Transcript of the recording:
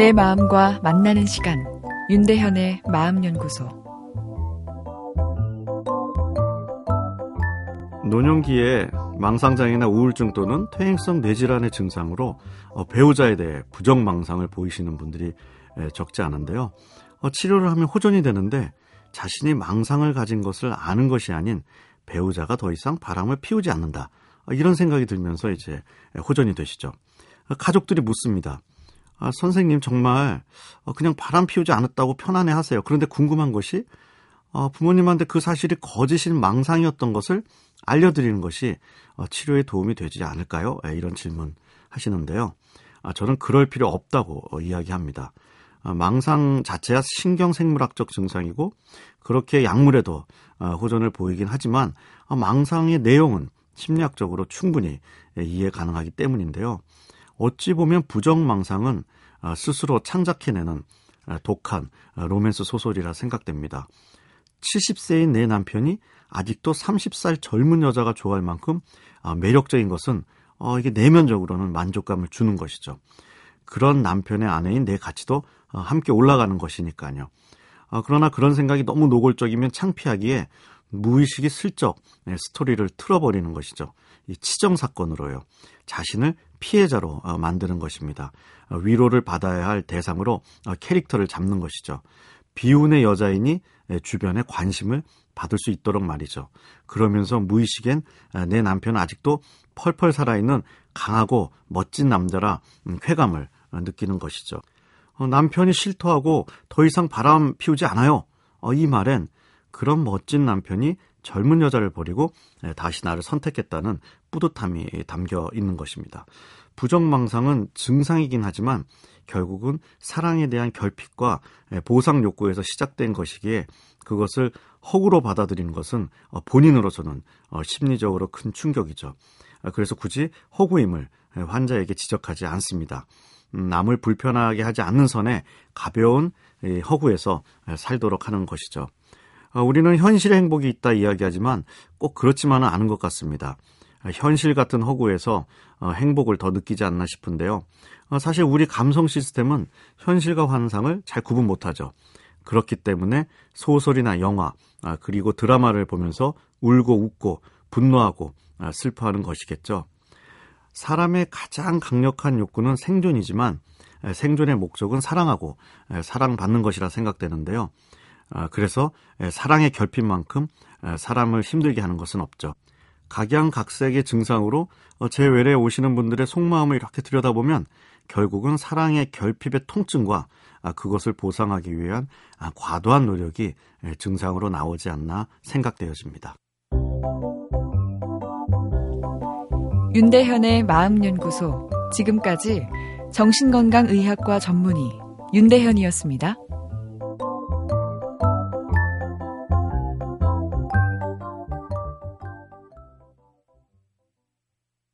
내 마음과 만나는 시간 윤대현의 마음연구소 노년기에 망상장애나 우울증 또는 퇴행성 뇌질환의 증상으로 어, 배우자에 대해 부정망상을 보이시는 분들이 적지 않은데요. 어, 치료를 하면 호전이 되는데 자신이 망상을 가진 것을 아는 것이 아닌 배우자가 더 이상 바람을 피우지 않는다. 어, 이런 생각이 들면서 이제 호전이 되시죠. 가족들이 묻습니다. 아, 선생님 정말 그냥 바람 피우지 않았다고 편안해 하세요. 그런데 궁금한 것이 부모님한테 그 사실이 거짓인 망상이었던 것을 알려드리는 것이 치료에 도움이 되지 않을까요? 이런 질문 하시는데요. 아, 저는 그럴 필요 없다고 이야기합니다. 아, 망상 자체야 신경생물학적 증상이고 그렇게 약물에도 아, 호전을 보이긴 하지만 아, 망상의 내용은 심리학적으로 충분히 이해 가능하기 때문인데요. 어찌 보면 부정망상은 스스로 창작해내는 독한 로맨스 소설이라 생각됩니다. 70세인 내 남편이 아직도 30살 젊은 여자가 좋아할 만큼 매력적인 것은 어, 이게 내면적으로는 만족감을 주는 것이죠. 그런 남편의 아내인 내 가치도 어, 함께 올라가는 것이니까요. 어, 그러나 그런 생각이 너무 노골적이면 창피하기에 무의식이 슬쩍 네, 스토리를 틀어버리는 것이죠. 이 치정 사건으로요. 자신을 피해자로 어, 만드는 것입니다. 위로를 받아야 할 대상으로 캐릭터를 잡는 것이죠. 비운의 여자이니 주변에 관심을 받을 수 있도록 말이죠. 그러면서 무의식엔 내 남편은 아직도 펄펄 살아있는 강하고 멋진 남자라 음, 쾌감을 느끼는 것이죠. 어, 남편이 실토하고 더 이상 바람 피우지 않아요. 어, 이 말엔 그런 멋진 남편이 젊은 여자를 버리고 다시 나를 선택했다는 뿌듯함이 담겨 있는 것입니다. 부정망상은 증상이긴 하지만 결국은 사랑에 대한 결핍과 보상 욕구에서 시작된 것이기에 그것을 허구로 받아들이는 것은 어, 본인으로서는 심리적으로 큰 충격이죠. 그래서 굳이 허구임을 환자에게 지적하지 않습니다. 음, 남을 불편하게 하지 않는 선에 가벼운 허구에서 살도록 하는 것이죠. 어, 우리는 현실의 행복이 있다 이야기하지만 꼭 그렇지만은 않은 것 같습니다. 현실 같은 허구에서 어, 행복을 더 느끼지 않나 싶은데요. 어, 사실 우리 감성 시스템은 현실과 환상을 잘 구분 못하죠. 그렇기 때문에 소설이나 영화 아, 그리고 드라마를 보면서 울고 웃고 분노하고 아, 슬퍼하는 것이겠죠. 사람의 가장 강력한 욕구는 생존이지만 생존의 목적은 사랑하고 사랑받는 것이라 생각되는데요. 아, 그래서 사랑의 결핍만큼 사람을 힘들게 하는 것은 없죠. 각양각색의 증상으로 어, 제 외래에 오시는 분들의 속마음을 이렇게 들여다보면 결국은 사랑의 결핍의 통증과 아, 그것을 보상하기 위한 아, 과도한 노력이 증상으로 나오지 않나 생각되어집니다. 윤대현의 마음연구소 지금까지 정신건강의학과 전문의 윤대현이었습니다.